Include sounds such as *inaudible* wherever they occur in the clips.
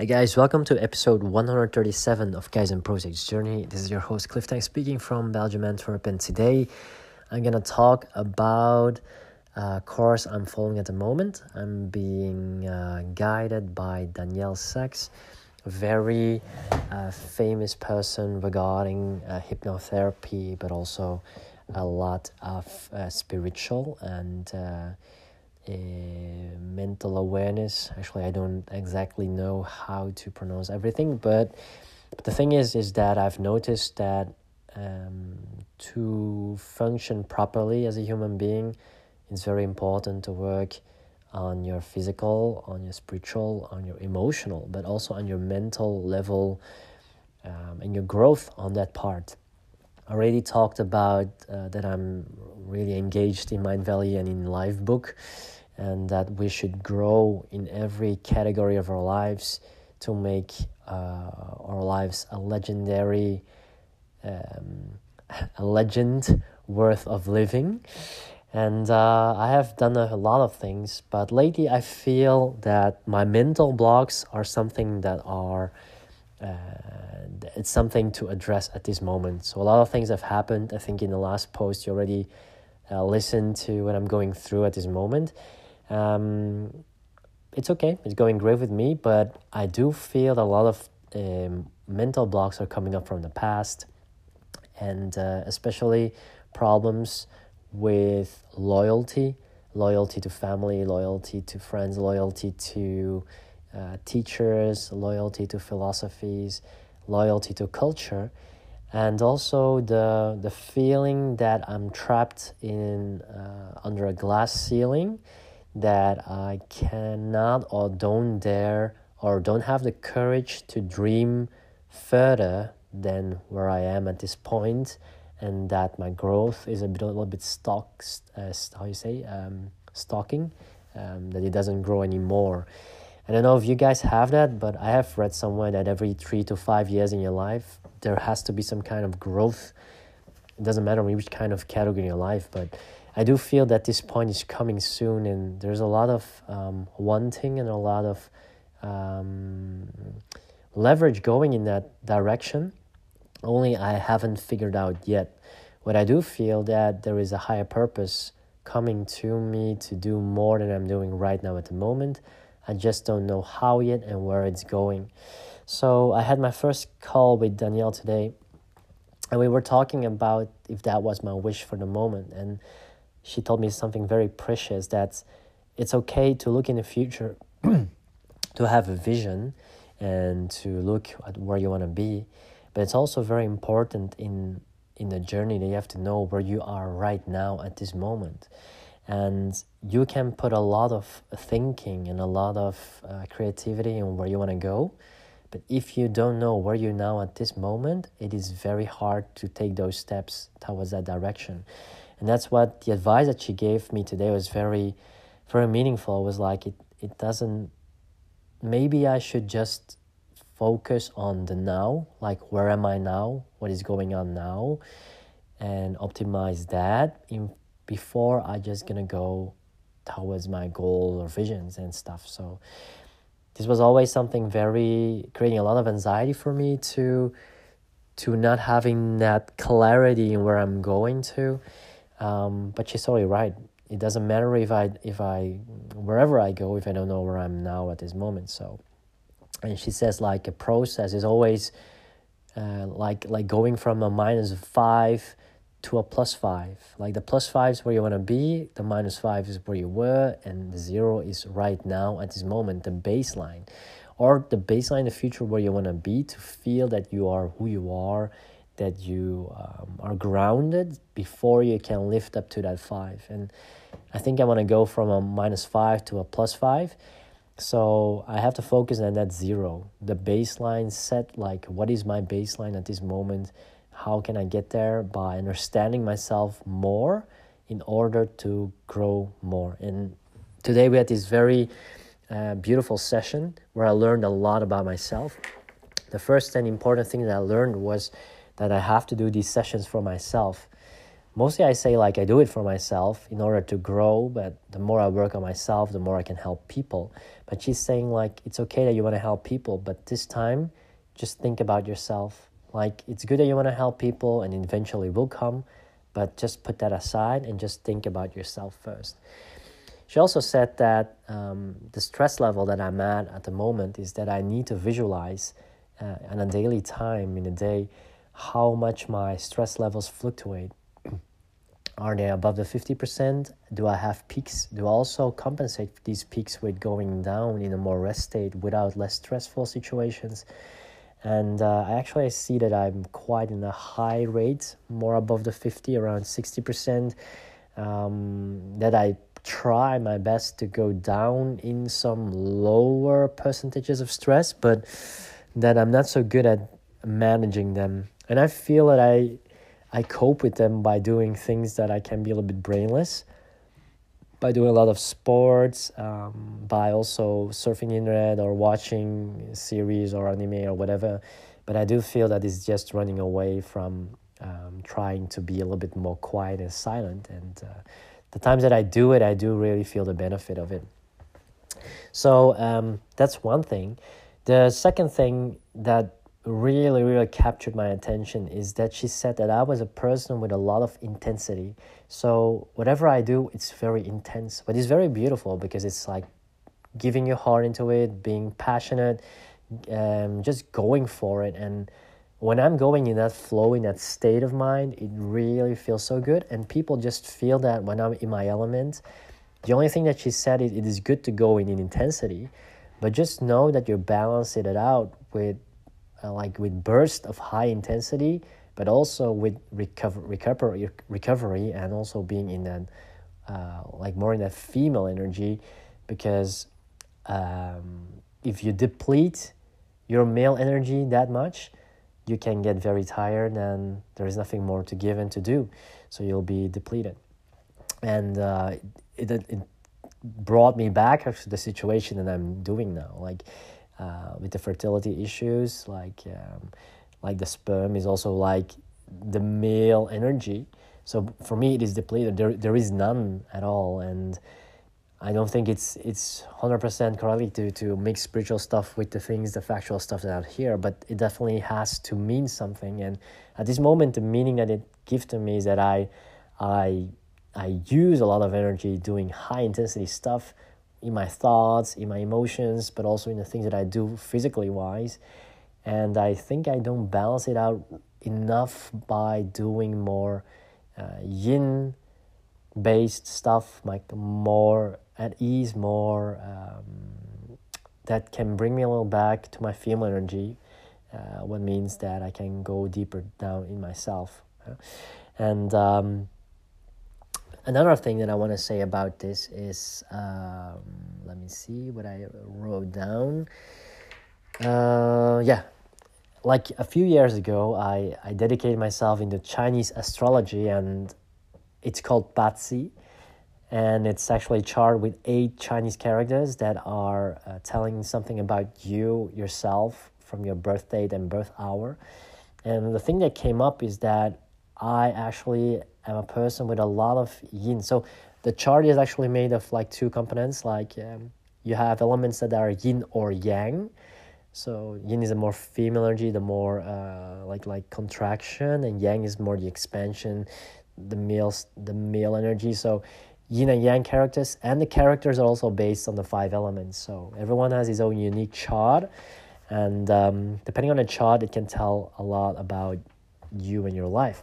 Hi guys, welcome to episode 137 of and Projects Journey. This is your host Cliff Tank speaking from Belgium, Antwerp, and today I'm gonna talk about a course I'm following at the moment. I'm being uh, guided by Danielle Sachs, a very uh, famous person regarding uh, hypnotherapy, but also a lot of uh, spiritual and uh, mental awareness. Actually, I don't exactly know how to pronounce everything, but, the thing is, is that I've noticed that um, to function properly as a human being, it's very important to work on your physical, on your spiritual, on your emotional, but also on your mental level um, and your growth on that part. Already talked about uh, that I'm really engaged in Mindvalley and in Lifebook and that we should grow in every category of our lives to make uh, our lives a legendary, um, a legend worth of living. And uh, I have done a, lot of things, but lately I feel that my mental blocks are something that are. Uh, it's something to address at this moment. So a lot of things have happened. I think in the last post you already uh, listened to what I'm going through at this moment, um, it's okay. It's going great with me, but I do feel a lot of um, mental blocks are coming up from the past, and uh, especially problems with loyalty, loyalty to family, loyalty to friends, loyalty to uh, teachers, loyalty to philosophies, loyalty to culture, and also the the feeling that I'm trapped in uh, under a glass ceiling that I cannot or don't dare or don't have the courage to dream further than where I am at this point, and that my growth is a, bit, a little bit stock, uh, how you say, um, stalking, um, that it doesn't grow anymore. I don't know if you guys have that, but I have read somewhere that every three to five years in your life, there has to be some kind of growth. It doesn't matter which kind of category in your life, but I do feel that this point is coming soon, and there's a lot of um, wanting and a lot of um, leverage going in that direction. Only I haven't figured out yet. What I do feel that there is a higher purpose coming to me to do more than I'm doing right now at the moment. I just don't know how yet and where it's going. So I had my first call with Danielle today, and we were talking about if that was my wish for the moment. And she told me something very precious that it's okay to look in the future, *clears throat* to have a vision and to look at where you want to be. But it's also very important in in the journey that you have to know where you are right now at this moment. And you can put a lot of thinking and a lot of uh, creativity in where you want to go. But if you don't know where you're now at this moment, it is very hard to take those steps towards that direction. And that's what the advice that she gave me today was very very meaningful. It was like it it doesn't maybe i should just focus on the now like where am i now? What is going on now? And optimize that in before i just gonna go towards my goals or visions and stuff so this was always something very creating a lot of anxiety for me to to not having that clarity in where i'm going to um, but she's totally right. It doesn't matter if I if I wherever I go if I don't know where I'm now at this moment. So, and she says like a process is always uh, like like going from a minus five to a plus five. Like the plus five is where you want to be, the minus five is where you were, and the zero is right now at this moment, the baseline. Or the baseline in the future where you want to be to feel that you are who you are that you um, are grounded before you can lift up to that five. And I think I want to go from a minus five to a plus five. So I have to focus on that zero, the baseline set. Like, what is my baseline at this moment? How can I get there by understanding myself more in order to grow more? And today we had this very uh, beautiful session where I learned a lot about myself. The first and important thing that I learned was that I have to do these sessions for myself. mostly I say like I do it for myself in order to grow, but the more I work on myself, the more I can help people. But she's saying like it's okay that you want to help people, but this time just think about yourself. Like it's good that you want to help people and eventually will come, but just put that aside and just think about yourself first. She also said that um, the stress level that I'm at at the moment is that I need to visualize uh, on a daily time in a day how much my stress levels fluctuate *clears throat* are they above the 50%? Do I have peaks? Do I also compensate these peaks with going down in a more rest state without less stressful situations? And uh, I actually see that I'm quite in a high rate, more above the 50, around 60%. Um, that I try my best to go down in some lower percentages of stress, but that I'm not so good at managing them. And I feel that I I cope with them by doing things that I can be a little bit brainless, by doing a lot of sports, um, by also surfing internet or watching series or anime or whatever. But I do feel that it's just running away from um, trying to be a little bit more quiet and silent. And uh, the times that I do it, I do really feel the benefit of it. So um, that's one thing. The second thing that really, really captured my attention is that she said that I was a person with a lot of intensity. So whatever I do, it's very intense, but it's very beautiful because it's like giving your heart into it, being passionate, um, just going for it. And when I'm going in that flow, in that state of mind, it really feels so good. And people just feel that when I'm in my element. The only thing that she said is it is good to go in, in intensity, but just know that you're balancing it out with uh, like with bursts of high intensity, but also with recover, recovery, recovery, and also being in that uh, like more in that female energy, because um, if you deplete your male energy that much, you can get very tired, and there is nothing more to give and to do, so you'll be depleted, and uh, it, it brought me back to the situation that I'm doing now, like uh, with the fertility issues, like um, like the sperm is also like the male energy. So for me, it is depleted. There there is none at all, and I don't think it's it's hundred percent correctly to to mix spiritual stuff with the things, the factual stuff that are here. But it definitely has to mean something. And at this moment, the meaning that it gives to me is that I I I use a lot of energy doing high intensity stuff in my thoughts, in my emotions, but also in the things that I do physically wise. And I think I don't balance it out enough by doing more uh, yin based stuff, like more at ease, more um, that can bring me a little back to my female energy. Uh, what means that I can go deeper down in myself. And um, another thing that I want to say about this is um, let me see what I wrote down. Uh, yeah, like a few years ago, I, I dedicated myself into Chinese astrology, and it's called Bazi, and it's actually a chart with eight Chinese characters that are uh, telling something about you yourself from your birth date and birth hour. And the thing that came up is that I actually am a person with a lot of yin. So the chart is actually made of like two components. Like um, you have elements that are yin or yang. So yin is a more female energy, the more uh, like like contraction, and yang is more the expansion, the male the male energy. So yin and yang characters, and the characters are also based on the five elements. So everyone has his own unique chart, and um, depending on the chart, it can tell a lot about you and your life.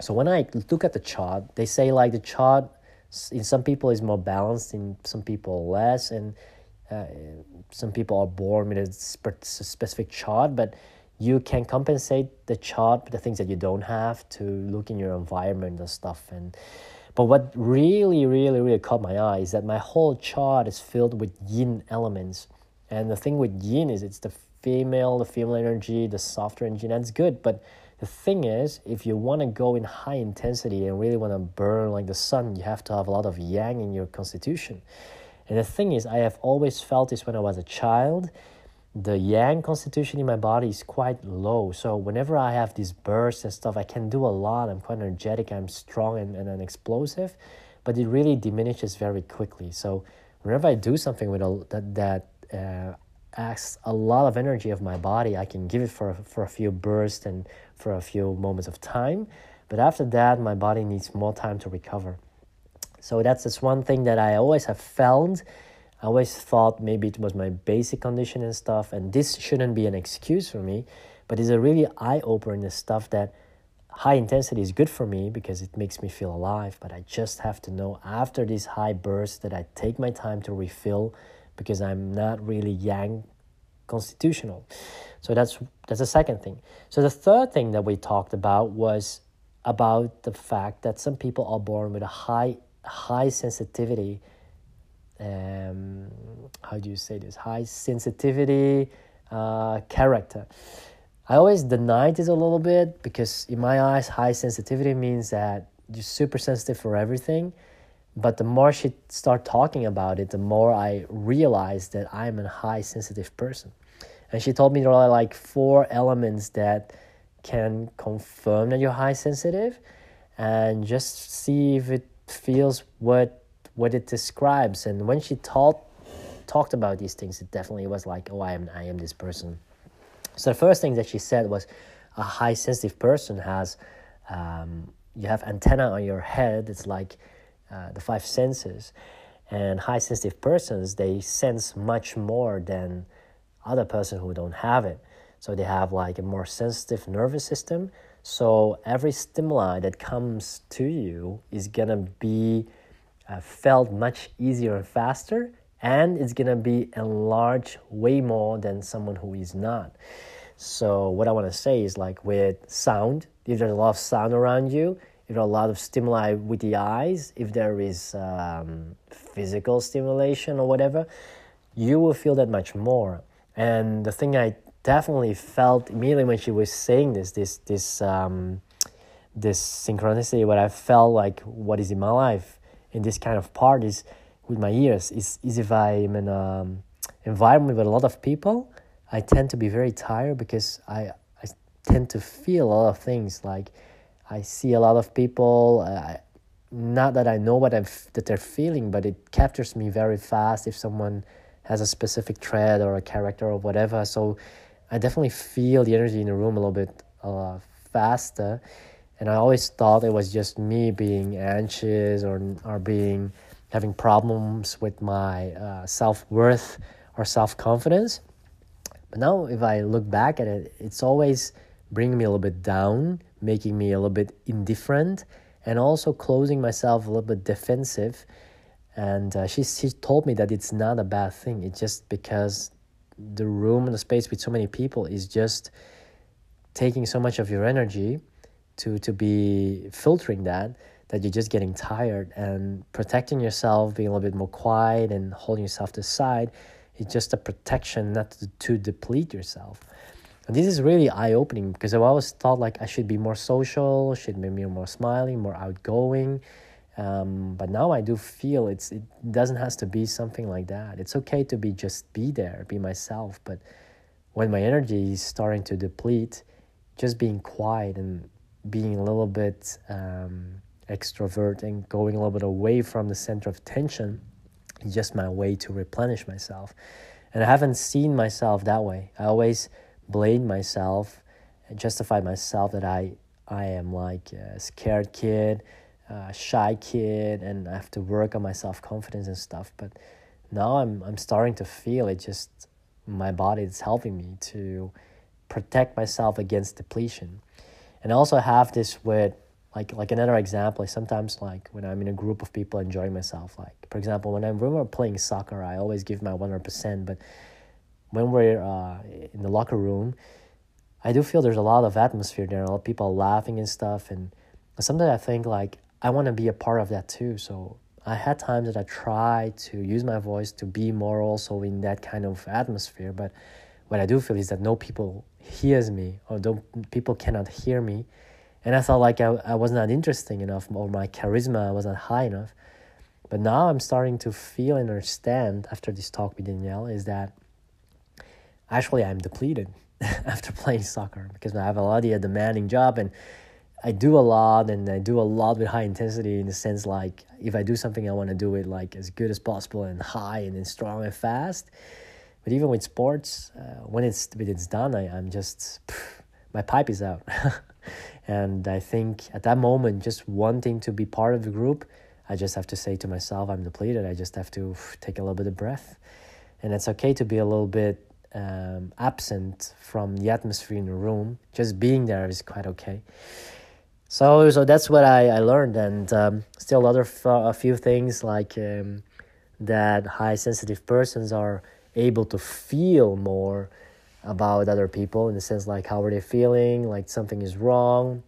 So when I look at the chart, they say like the chart in some people is more balanced, in some people less, and uh, some people are born with a specific chart, but you can compensate the chart with the things that you don't have to look in your environment and stuff. And but what really, really, really caught my eye is that my whole chart is filled with yin elements. And the thing with yin is it's the female, the female energy, the softer energy, and that's good. But the thing is, if you want to go in high intensity and really want to burn like the sun, you have to have a lot of yang in your constitution. And the thing is, I have always felt this when I was a child the yang constitution in my body is quite low. So whenever I have these bursts and stuff, I can do a lot. I'm quite energetic, I'm strong and, and, and explosive, but it really diminishes very quickly. So whenever I do something with a, that, that uh, asks a lot of energy of my body, I can give it for, for a few bursts and for a few moments of time. But after that, my body needs more time to recover. So that's just one thing that I always have found I always thought maybe it was my basic condition and stuff, and this shouldn't be an excuse for me, but it's a really eye opener stuff that high intensity is good for me because it makes me feel alive. But I just have to know after these high bursts that I take my time to refill because I'm not really yang constitutional. So that's that's the second thing. So the third thing that we talked about was about the fact that some people are born with a high high sensitivity um, how do you say this high sensitivity uh, character i always deny this a little bit because in my eyes high sensitivity means that you're super sensitive for everything but the more she start talking about it the more i realized that i'm a high sensitive person and she told me there are like four elements that can confirm that you're high sensitive and just see if it feels what what it describes. And when she talked talked about these things, it definitely was like, oh, I am I am this person. So the first thing that she said was, a high sensitive person has, um, you have antenna on your head. It's like uh, the five senses, and high sensitive persons they sense much more than other person who don't have it. So they have like a more sensitive nervous system. So every stimuli that comes to you is gonna be uh, felt much easier and faster, and it's gonna be enlarged way more than someone who is not. So, what I wanna say is like with sound, if there's a lot of sound around you, there are a lot of stimuli with the eyes, if there is um, physical stimulation or whatever, you will feel that much more. And the thing I definitely felt immediately when she was saying this, this, this, um, this synchronicity, what I felt like what is in my life in this kind of part is with my ears is, is if I'm in an um, environment with a lot of people, I tend to be very tired because I, I tend to feel a lot of things. Like I see a lot of people, uh, not that I know what I'm, that they're feeling, but it captures me very fast if someone has a specific trait or a character or whatever. So I definitely feel the energy in the room a little bit uh, faster and I always thought it was just me being anxious or or being having problems with my uh, self worth or self confidence. But now, if I look back at it, it's always bringing me a little bit down, making me a little bit indifferent, and also closing myself a little bit defensive. And uh, she she told me that it's not a bad thing. It's just because the room and the space with so many people is just taking so much of your energy to to be filtering that that you're just getting tired and protecting yourself being a little bit more quiet and holding yourself to the side is just a protection not to, to deplete yourself and this is really eye-opening because i've always thought like i should be more social should be more smiling more outgoing um, but now i do feel it's it doesn't have to be something like that it's okay to be just be there be myself but when my energy is starting to deplete just being quiet and being a little bit um, extrovert and going a little bit away from the center of tension is just my way to replenish myself. And I haven't seen myself that way. I always blame myself and justify myself that I, I am like a scared kid, a shy kid, and I have to work on my self confidence and stuff. But now I'm, I'm starting to feel it just my body is helping me to protect myself against depletion and I also have this with like like another example is sometimes like when I'm in a group of people enjoying myself. Like for example, when I'm playing soccer, I always give my one hundred percent. But when we're uh, in the locker room, I do feel there's a lot of atmosphere there, a lot of people laughing and stuff. And sometimes I think like I want to be a part of that too. So I had times that I try to use my voice to be more also in that kind of atmosphere. But what I do feel is that no people hears me or don't people cannot hear me and i felt like I, I was not interesting enough or my charisma was not high enough but now i'm starting to feel and understand after this talk with danielle is that actually I'm depleted *laughs* after playing soccer because I have a lot of a demanding job and I do a lot and I do a lot with high intensity in the sense like if I do something I want to do it like as good as possible and high and then strong and fast. But even with sports, uh, when it's when it's done, I, I'm just my pipe is out. *laughs* and I think at that moment, just wanting to be part of the group, I just have to say to myself, I'm depleted. I just have to take a little bit of breath, and it's okay to be a little bit um, absent from the atmosphere in the room. Just being there is quite okay. So, so that's what I, I learned, and um, still other f- a few things like um, that high sensitive persons are able to feel more about other people in the sense like how are they feeling, like something is wrong.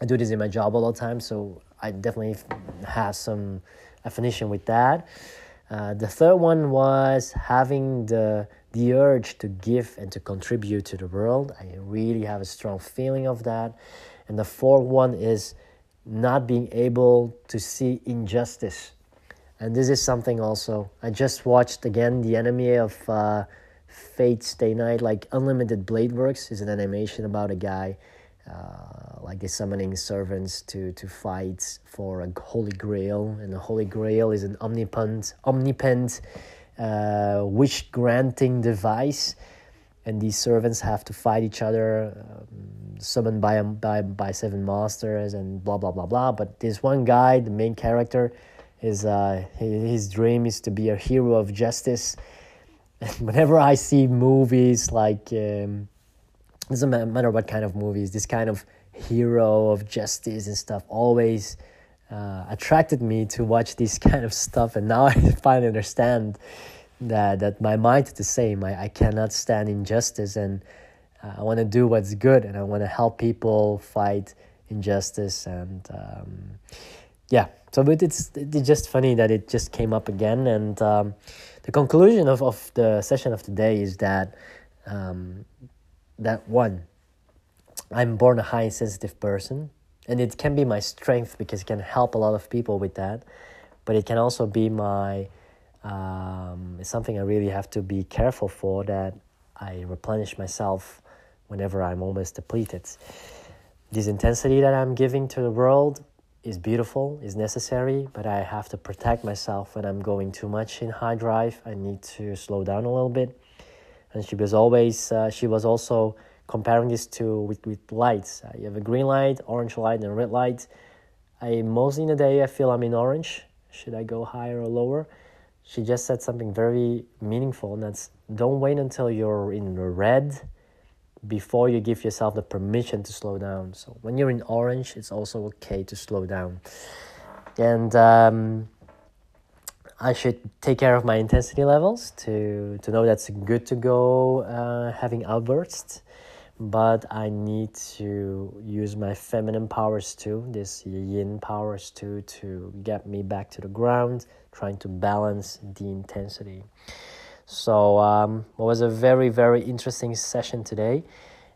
I do this in my job all the time, so I definitely have some definition with that. Uh, the third one was having the the urge to give and to contribute to the world. I really have a strong feeling of that. And the fourth one is not being able to see injustice. And this is something also. I just watched again The Enemy of uh, Fate Stay Night, like Unlimited Blade Works is an animation about a guy. Uh, like the summoning servants to to fight for a holy grail, and the holy grail is an omnipotent, omnipotent uh, wish granting device, and these servants have to fight each other, um, summoned by, by by seven masters, and blah blah blah blah. But this one guy, the main character, is uh, his dream is to be a hero of justice. *laughs* whenever I see movies like um, doesn't matter what kind of movies, this kind of hero of justice and stuff always uh, attracted me to watch this *laughs* kind of stuff and now *laughs* i finally understand that that my mind is the same. I, I cannot stand injustice and uh, i want to do what's good and i want to help people fight injustice and um, yeah. So but it's, it's just funny that it just came up again and um, the conclusion of, of the session of today is that um, that one i'm born a high sensitive person and it can be my strength because it can help a lot of people with that. But it can also be my um, it's something i really have to be careful for that i replenish myself whenever i'm almost depleted. This intensity that i'm giving to the world is beautiful is necessary but i have to protect myself when i'm going too much in high drive. I need to slow down a little bit. And she was always uh, she was also comparing this to with, with lights. Uh, you have a green light, orange light, and red light. I mostly in the day I feel I'm in orange. Should I go higher or lower? She just said something very meaningful, and that's don't wait until you're in red before you give yourself the permission to slow down. So when you're in orange, it's also okay to slow down. And um, I should take care of my intensity levels to to know that's good to go uh, having outbursts but I need to use my feminine powers too, this yin powers too, to get me back to the ground, trying to balance the intensity. So um, it was a very, very interesting session today.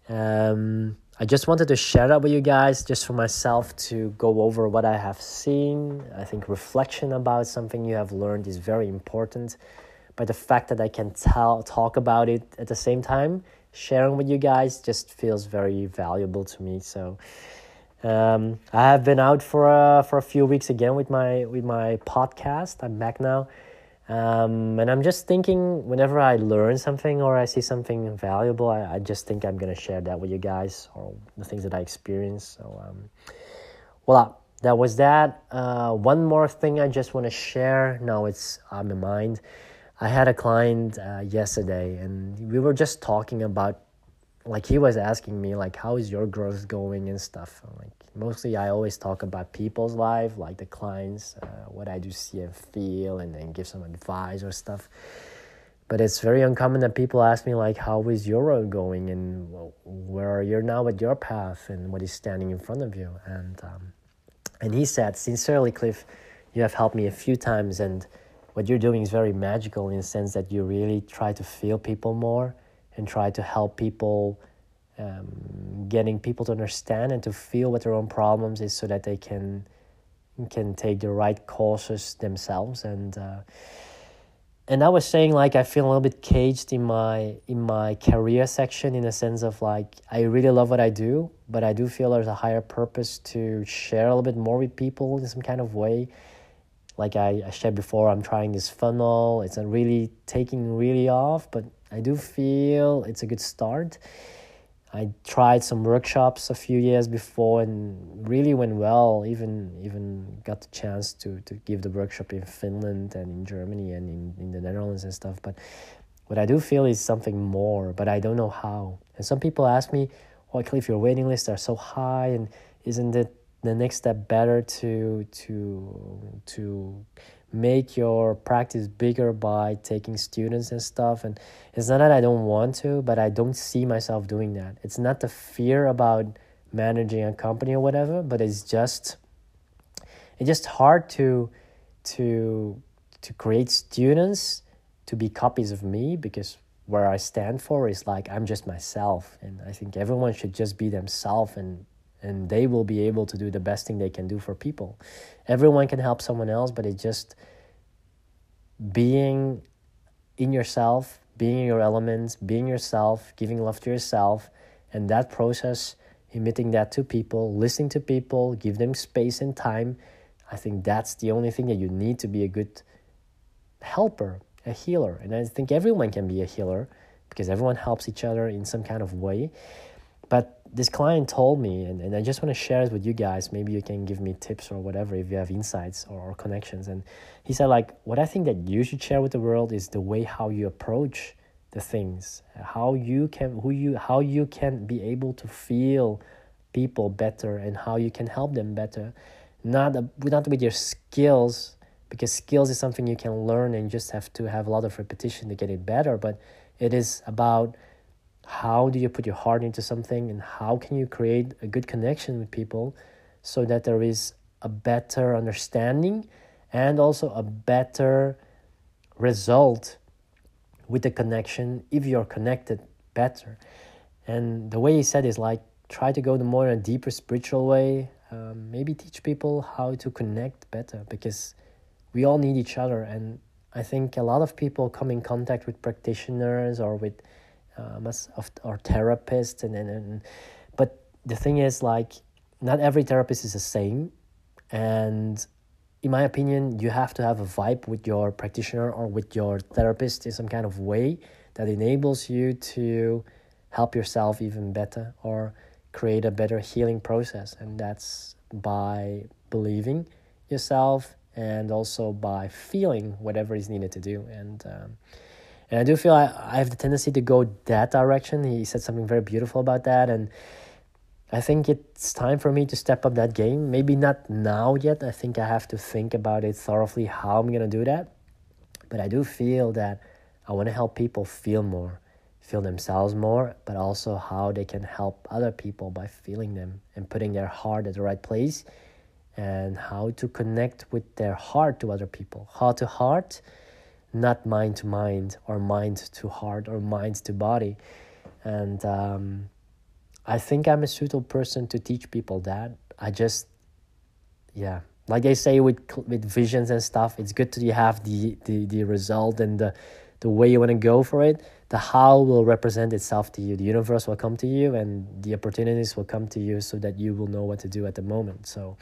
Um, I just wanted to share that with you guys, just for myself to go over what I have seen. I think reflection about something you have learned is very important. But the fact that I can tell, talk about it at the same time sharing with you guys just feels very valuable to me. So um, I have been out for a, for a few weeks again with my with my podcast. I'm back now. Um, and I'm just thinking whenever I learn something or I see something valuable, I, I just think I'm gonna share that with you guys or the things that I experience. So, um, voila, that was that. Uh, one more thing I just want to share. Now it's on my mind. I had a client uh, yesterday, and we were just talking about, like he was asking me like, how is your growth going and stuff. Like mostly, I always talk about people's life, like the clients, uh, what I do see and feel, and then give some advice or stuff. But it's very uncommon that people ask me like, how is your road going, and where you're now with your path, and what is standing in front of you. And um, and he said, sincerely, Cliff, you have helped me a few times, and what you're doing is very magical in the sense that you really try to feel people more and try to help people um, getting people to understand and to feel what their own problems is so that they can can take the right courses themselves and uh, and I was saying like I feel a little bit caged in my in my career section in a sense of like I really love what I do, but I do feel there's a higher purpose to share a little bit more with people in some kind of way. Like I, I shared before, I'm trying this funnel. It's not really taking really off, but I do feel it's a good start. I tried some workshops a few years before and really went well. Even even got the chance to to give the workshop in Finland and in Germany and in, in the Netherlands and stuff. But what I do feel is something more, but I don't know how. And some people ask me, "Well, Cliff, your waiting lists are so high, and isn't it the next step better to to to make your practice bigger by taking students and stuff. And it's not that i don't want to but i don't see myself doing that. It's not the fear about managing a company or whatever but it's just it's just hard to to to create students to be copies of me because where i stand for is like i'm just myself. And i think everyone should just be themselves and and they will be able to do the best thing they can do for people. Everyone can help someone else, but it's just being in yourself, being in your elements, being yourself, giving love to yourself, and that process, emitting that to people, listening to people, give them space and time. I think that's the only thing that you need to be a good helper, a healer. And I think everyone can be a healer because everyone helps each other in some kind of way. But this client told me, and, and I just want to share it with you guys. Maybe you can give me tips or whatever if you have insights or, or connections. And he said, like, what I think that you should share with the world is the way how you approach the things, how you can, who you, how you can be able to feel people better and how you can help them better. Not, not with your skills, because skills is something you can learn and you just have to have a lot of repetition to get it better. But it is about how do you put your heart into something and how can you create a good connection with people so that there is a better understanding and also a better result with the connection if you're connected better? And the way he said is like try to go the more a deeper spiritual way um, maybe teach people how to connect better because we all need each other. And i think a lot of people come in contact with practitioners or with um, of our therapists and, and, and but the thing is like not every therapist is the same and in my opinion you have to have a vibe with your practitioner or with your therapist in some kind of way that enables you to help yourself even better or create a better healing process and that's by believing yourself and also by feeling whatever is needed to do and um, and I do feel I, I have the tendency to go that direction. He said something very beautiful about that. And I think it's time for me to step up that game. Maybe not now yet. I think I have to think about it thoroughly how I'm going to do that. But I do feel that I want to help people feel more, feel themselves more, but also how they can help other people by feeling them and putting their heart at the right place and how to connect with their heart to other people. Heart to heart not mind to mind or mind to heart or mind to body. And um, I think I'm a suitable person to teach people that. I just, yeah, like I say with with visions and stuff, it's good to have the the, the result and the the way you want to go for it. The how will represent itself to you. The universe will come to you, and the opportunities will come to you, so that you will know what to do at the moment. So,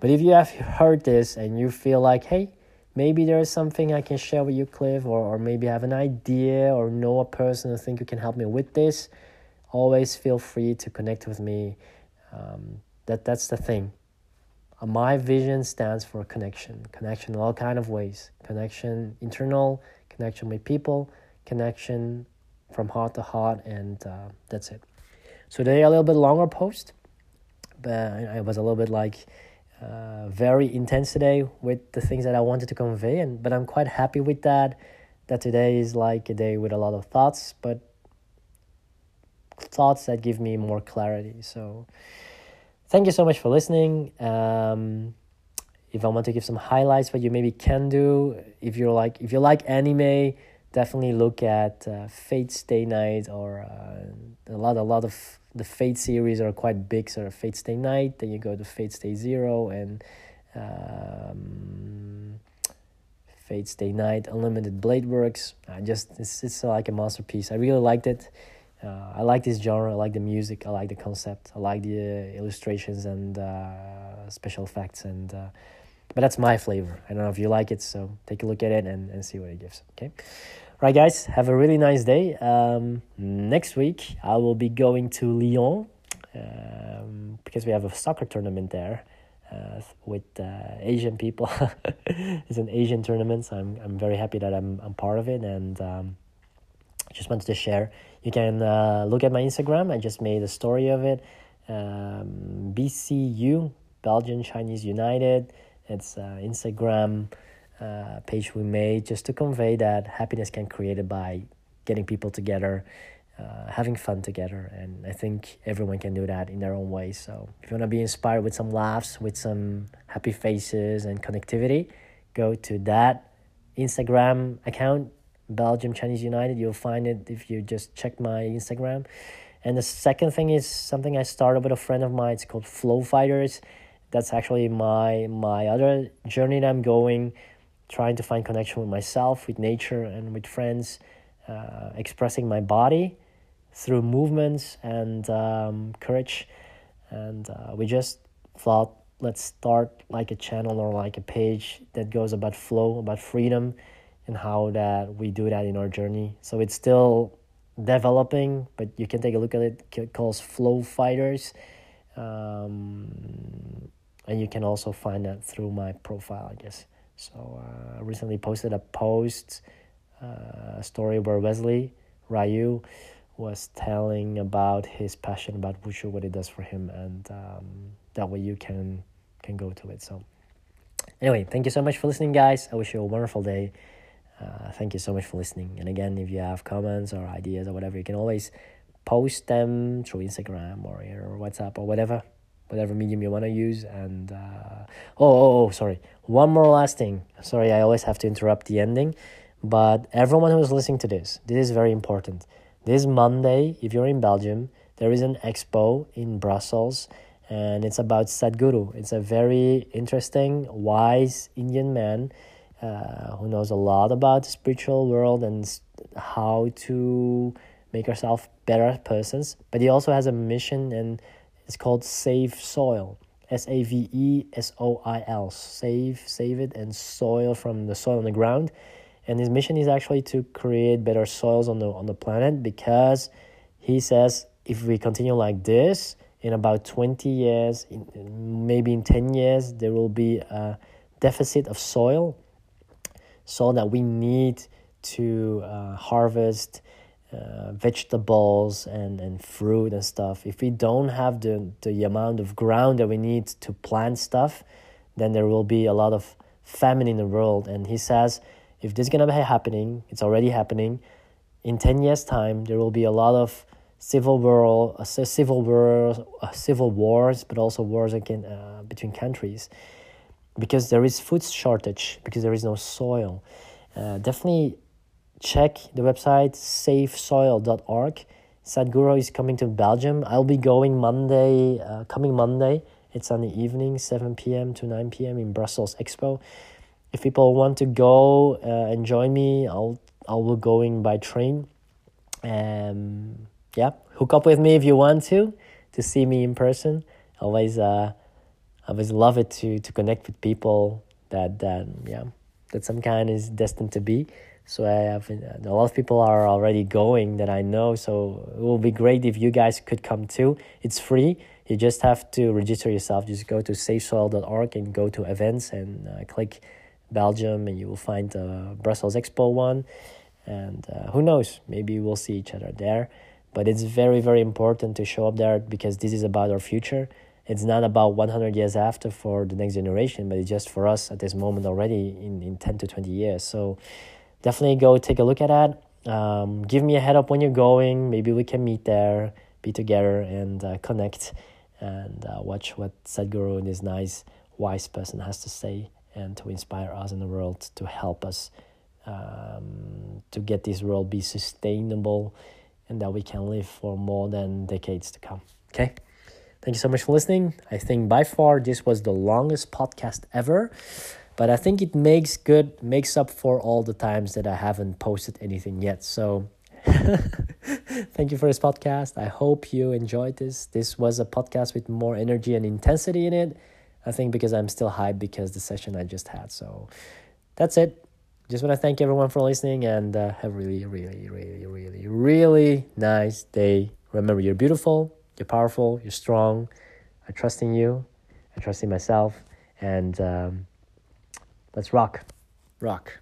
but if you have heard this and you feel like, hey, maybe there is something I can share with you, Cliff, or, or maybe have an idea or know a person who think you can help me with this, always feel free to connect with me. Um, that that's the thing. Uh, my vision stands for connection, connection in all kind of ways, connection internal, connection with people, connection from heart to heart, and uh, that's it. So today a little bit longer post, but I was a little bit like uh, very intense today with the things that I wanted to convey, and but I'm quite happy with that. That today is like a day with a lot of thoughts, but thoughts that give me more clarity. So, thank you so much for listening. Um, if I want to give some highlights, what you maybe can do, if you're like if you like anime, definitely look at uh, Fate Stay Night or uh, a lot a lot of the Fate series are quite big. So Fate Stay Night, then you go to Fate Stay Zero and um, Fate Stay Night, Unlimited Blade Works. I just it's it's like a masterpiece. I really liked it. Uh, I like this genre. I like the music. I like the concept. I like the uh, illustrations and uh, special effects. And uh, but that's my flavor. I don't know if you like it, so take a look at it and, and see what it gives. Okay, right, guys. Have a really nice day. Um, next week I will be going to Lyon um, because we have a soccer tournament there uh, with uh, Asian people. *laughs* it's an Asian tournament, so I'm I'm very happy that I'm I'm part of it, and um, just wanted to share. You can uh, look at my Instagram. I just made a story of it. Um, BCU Belgian Chinese United. It's uh, Instagram uh, page we made just to convey that happiness can created by getting people together uh, having fun together. And I think everyone can do that in their own way. So if you want to be inspired with some laughs, with some happy faces and connectivity, go to that Instagram account, Belgium Chinese United. You'll find it if you just check my Instagram. And the second thing is something I started with a friend of mine. It's called Flow Fighters. That's actually my my other journey that I'm going, trying to find connection with myself, with nature, and with friends, uh, expressing my body through movements and um, courage. And uh, we just thought, let's start like a channel or like a page that goes about flow, about freedom, and how that we do that in our journey. So it's still developing, but you can take a look at it. It calls Flow Fighters. Um, and you can also find that through my profile, I guess. So uh, I recently posted a post, uh, a story where Wesley Ryu was telling about his passion about wushu, what it does for him, and um, that way you can can go to it. So, anyway, thank you so much for listening, guys. I wish you a wonderful day. Uh, thank you so much for listening. And again, if you have comments or ideas or whatever, you can always post them through Instagram or or WhatsApp or whatever, whatever medium you want to use. And uh, oh, oh, oh, sorry, one more last thing. Sorry, I always have to interrupt the ending, but everyone who is listening to this, this is very important this Monday, if you're in Belgium, there is an expo in Brussels and it's about Sadhguru. It's a very interesting, wise Indian man uh, who knows a lot about the spiritual world and how to make ourselves better persons. But he also has a mission and it's called Save Soil. S A V E S O I L. Save, save it, and soil from the soil on the ground and his mission is actually to create better soils on the on the planet because he says if we continue like this in about 20 years in, maybe in 10 years there will be a deficit of soil so that we need to uh, harvest uh, vegetables and, and fruit and stuff if we don't have the, the amount of ground that we need to plant stuff then there will be a lot of famine in the world and he says if this is going to be happening, it's already happening. In 10 years' time, there will be a lot of civil war, uh, civil wars, uh, civil wars, but also wars again uh, between countries, because there is food shortage, because there is no soil. Uh, definitely check the website savesoil.org. Sadhguru is coming to Belgium. I'll be going Monday, uh, coming Monday. It's on the evening, 7 p.m. to 9 p.m. in Brussels Expo if people want to go uh, and join me, I'll I'll be going by train. Um, yeah, hook up with me if you want to to see me in person. Always uh, always love it to to connect with people that that yeah that some kind is destined to be. So I have a lot of people are already going that I know. So it will be great if you guys could come too. It's free. You just have to register yourself. Just go to savesoil.org and go to events and uh, click Belgium, and you will find the Brussels Expo one. And uh, who knows, maybe we'll see each other there. But it's very, very important to show up there because this is about our future. It's not about 100 years after for the next generation, but it's just for us at this moment already in, in 10 to 20 years. So definitely go take a look at that. Um, give me a head up when you're going. Maybe we can meet there, be together, and uh, connect and uh, watch what Sadhguru and this nice, wise person has to say and to inspire us in the world to help us um, to get this world be sustainable and that we can live for more than decades to come okay thank you so much for listening i think by far this was the longest podcast ever but I think it makes good makes up for all the times that I haven't posted anything yet. So *laughs* thank you for this podcast. I hope you enjoyed this. This was a podcast with more energy and intensity in it. I think because I'm still hyped because the session I just had. So that's it. Just want to thank everyone for listening and uh, have a really, really, really, really, really nice day. Remember, you're beautiful, you're powerful, you're strong. I trust in you, I trust in myself, and um, let's rock. Rock.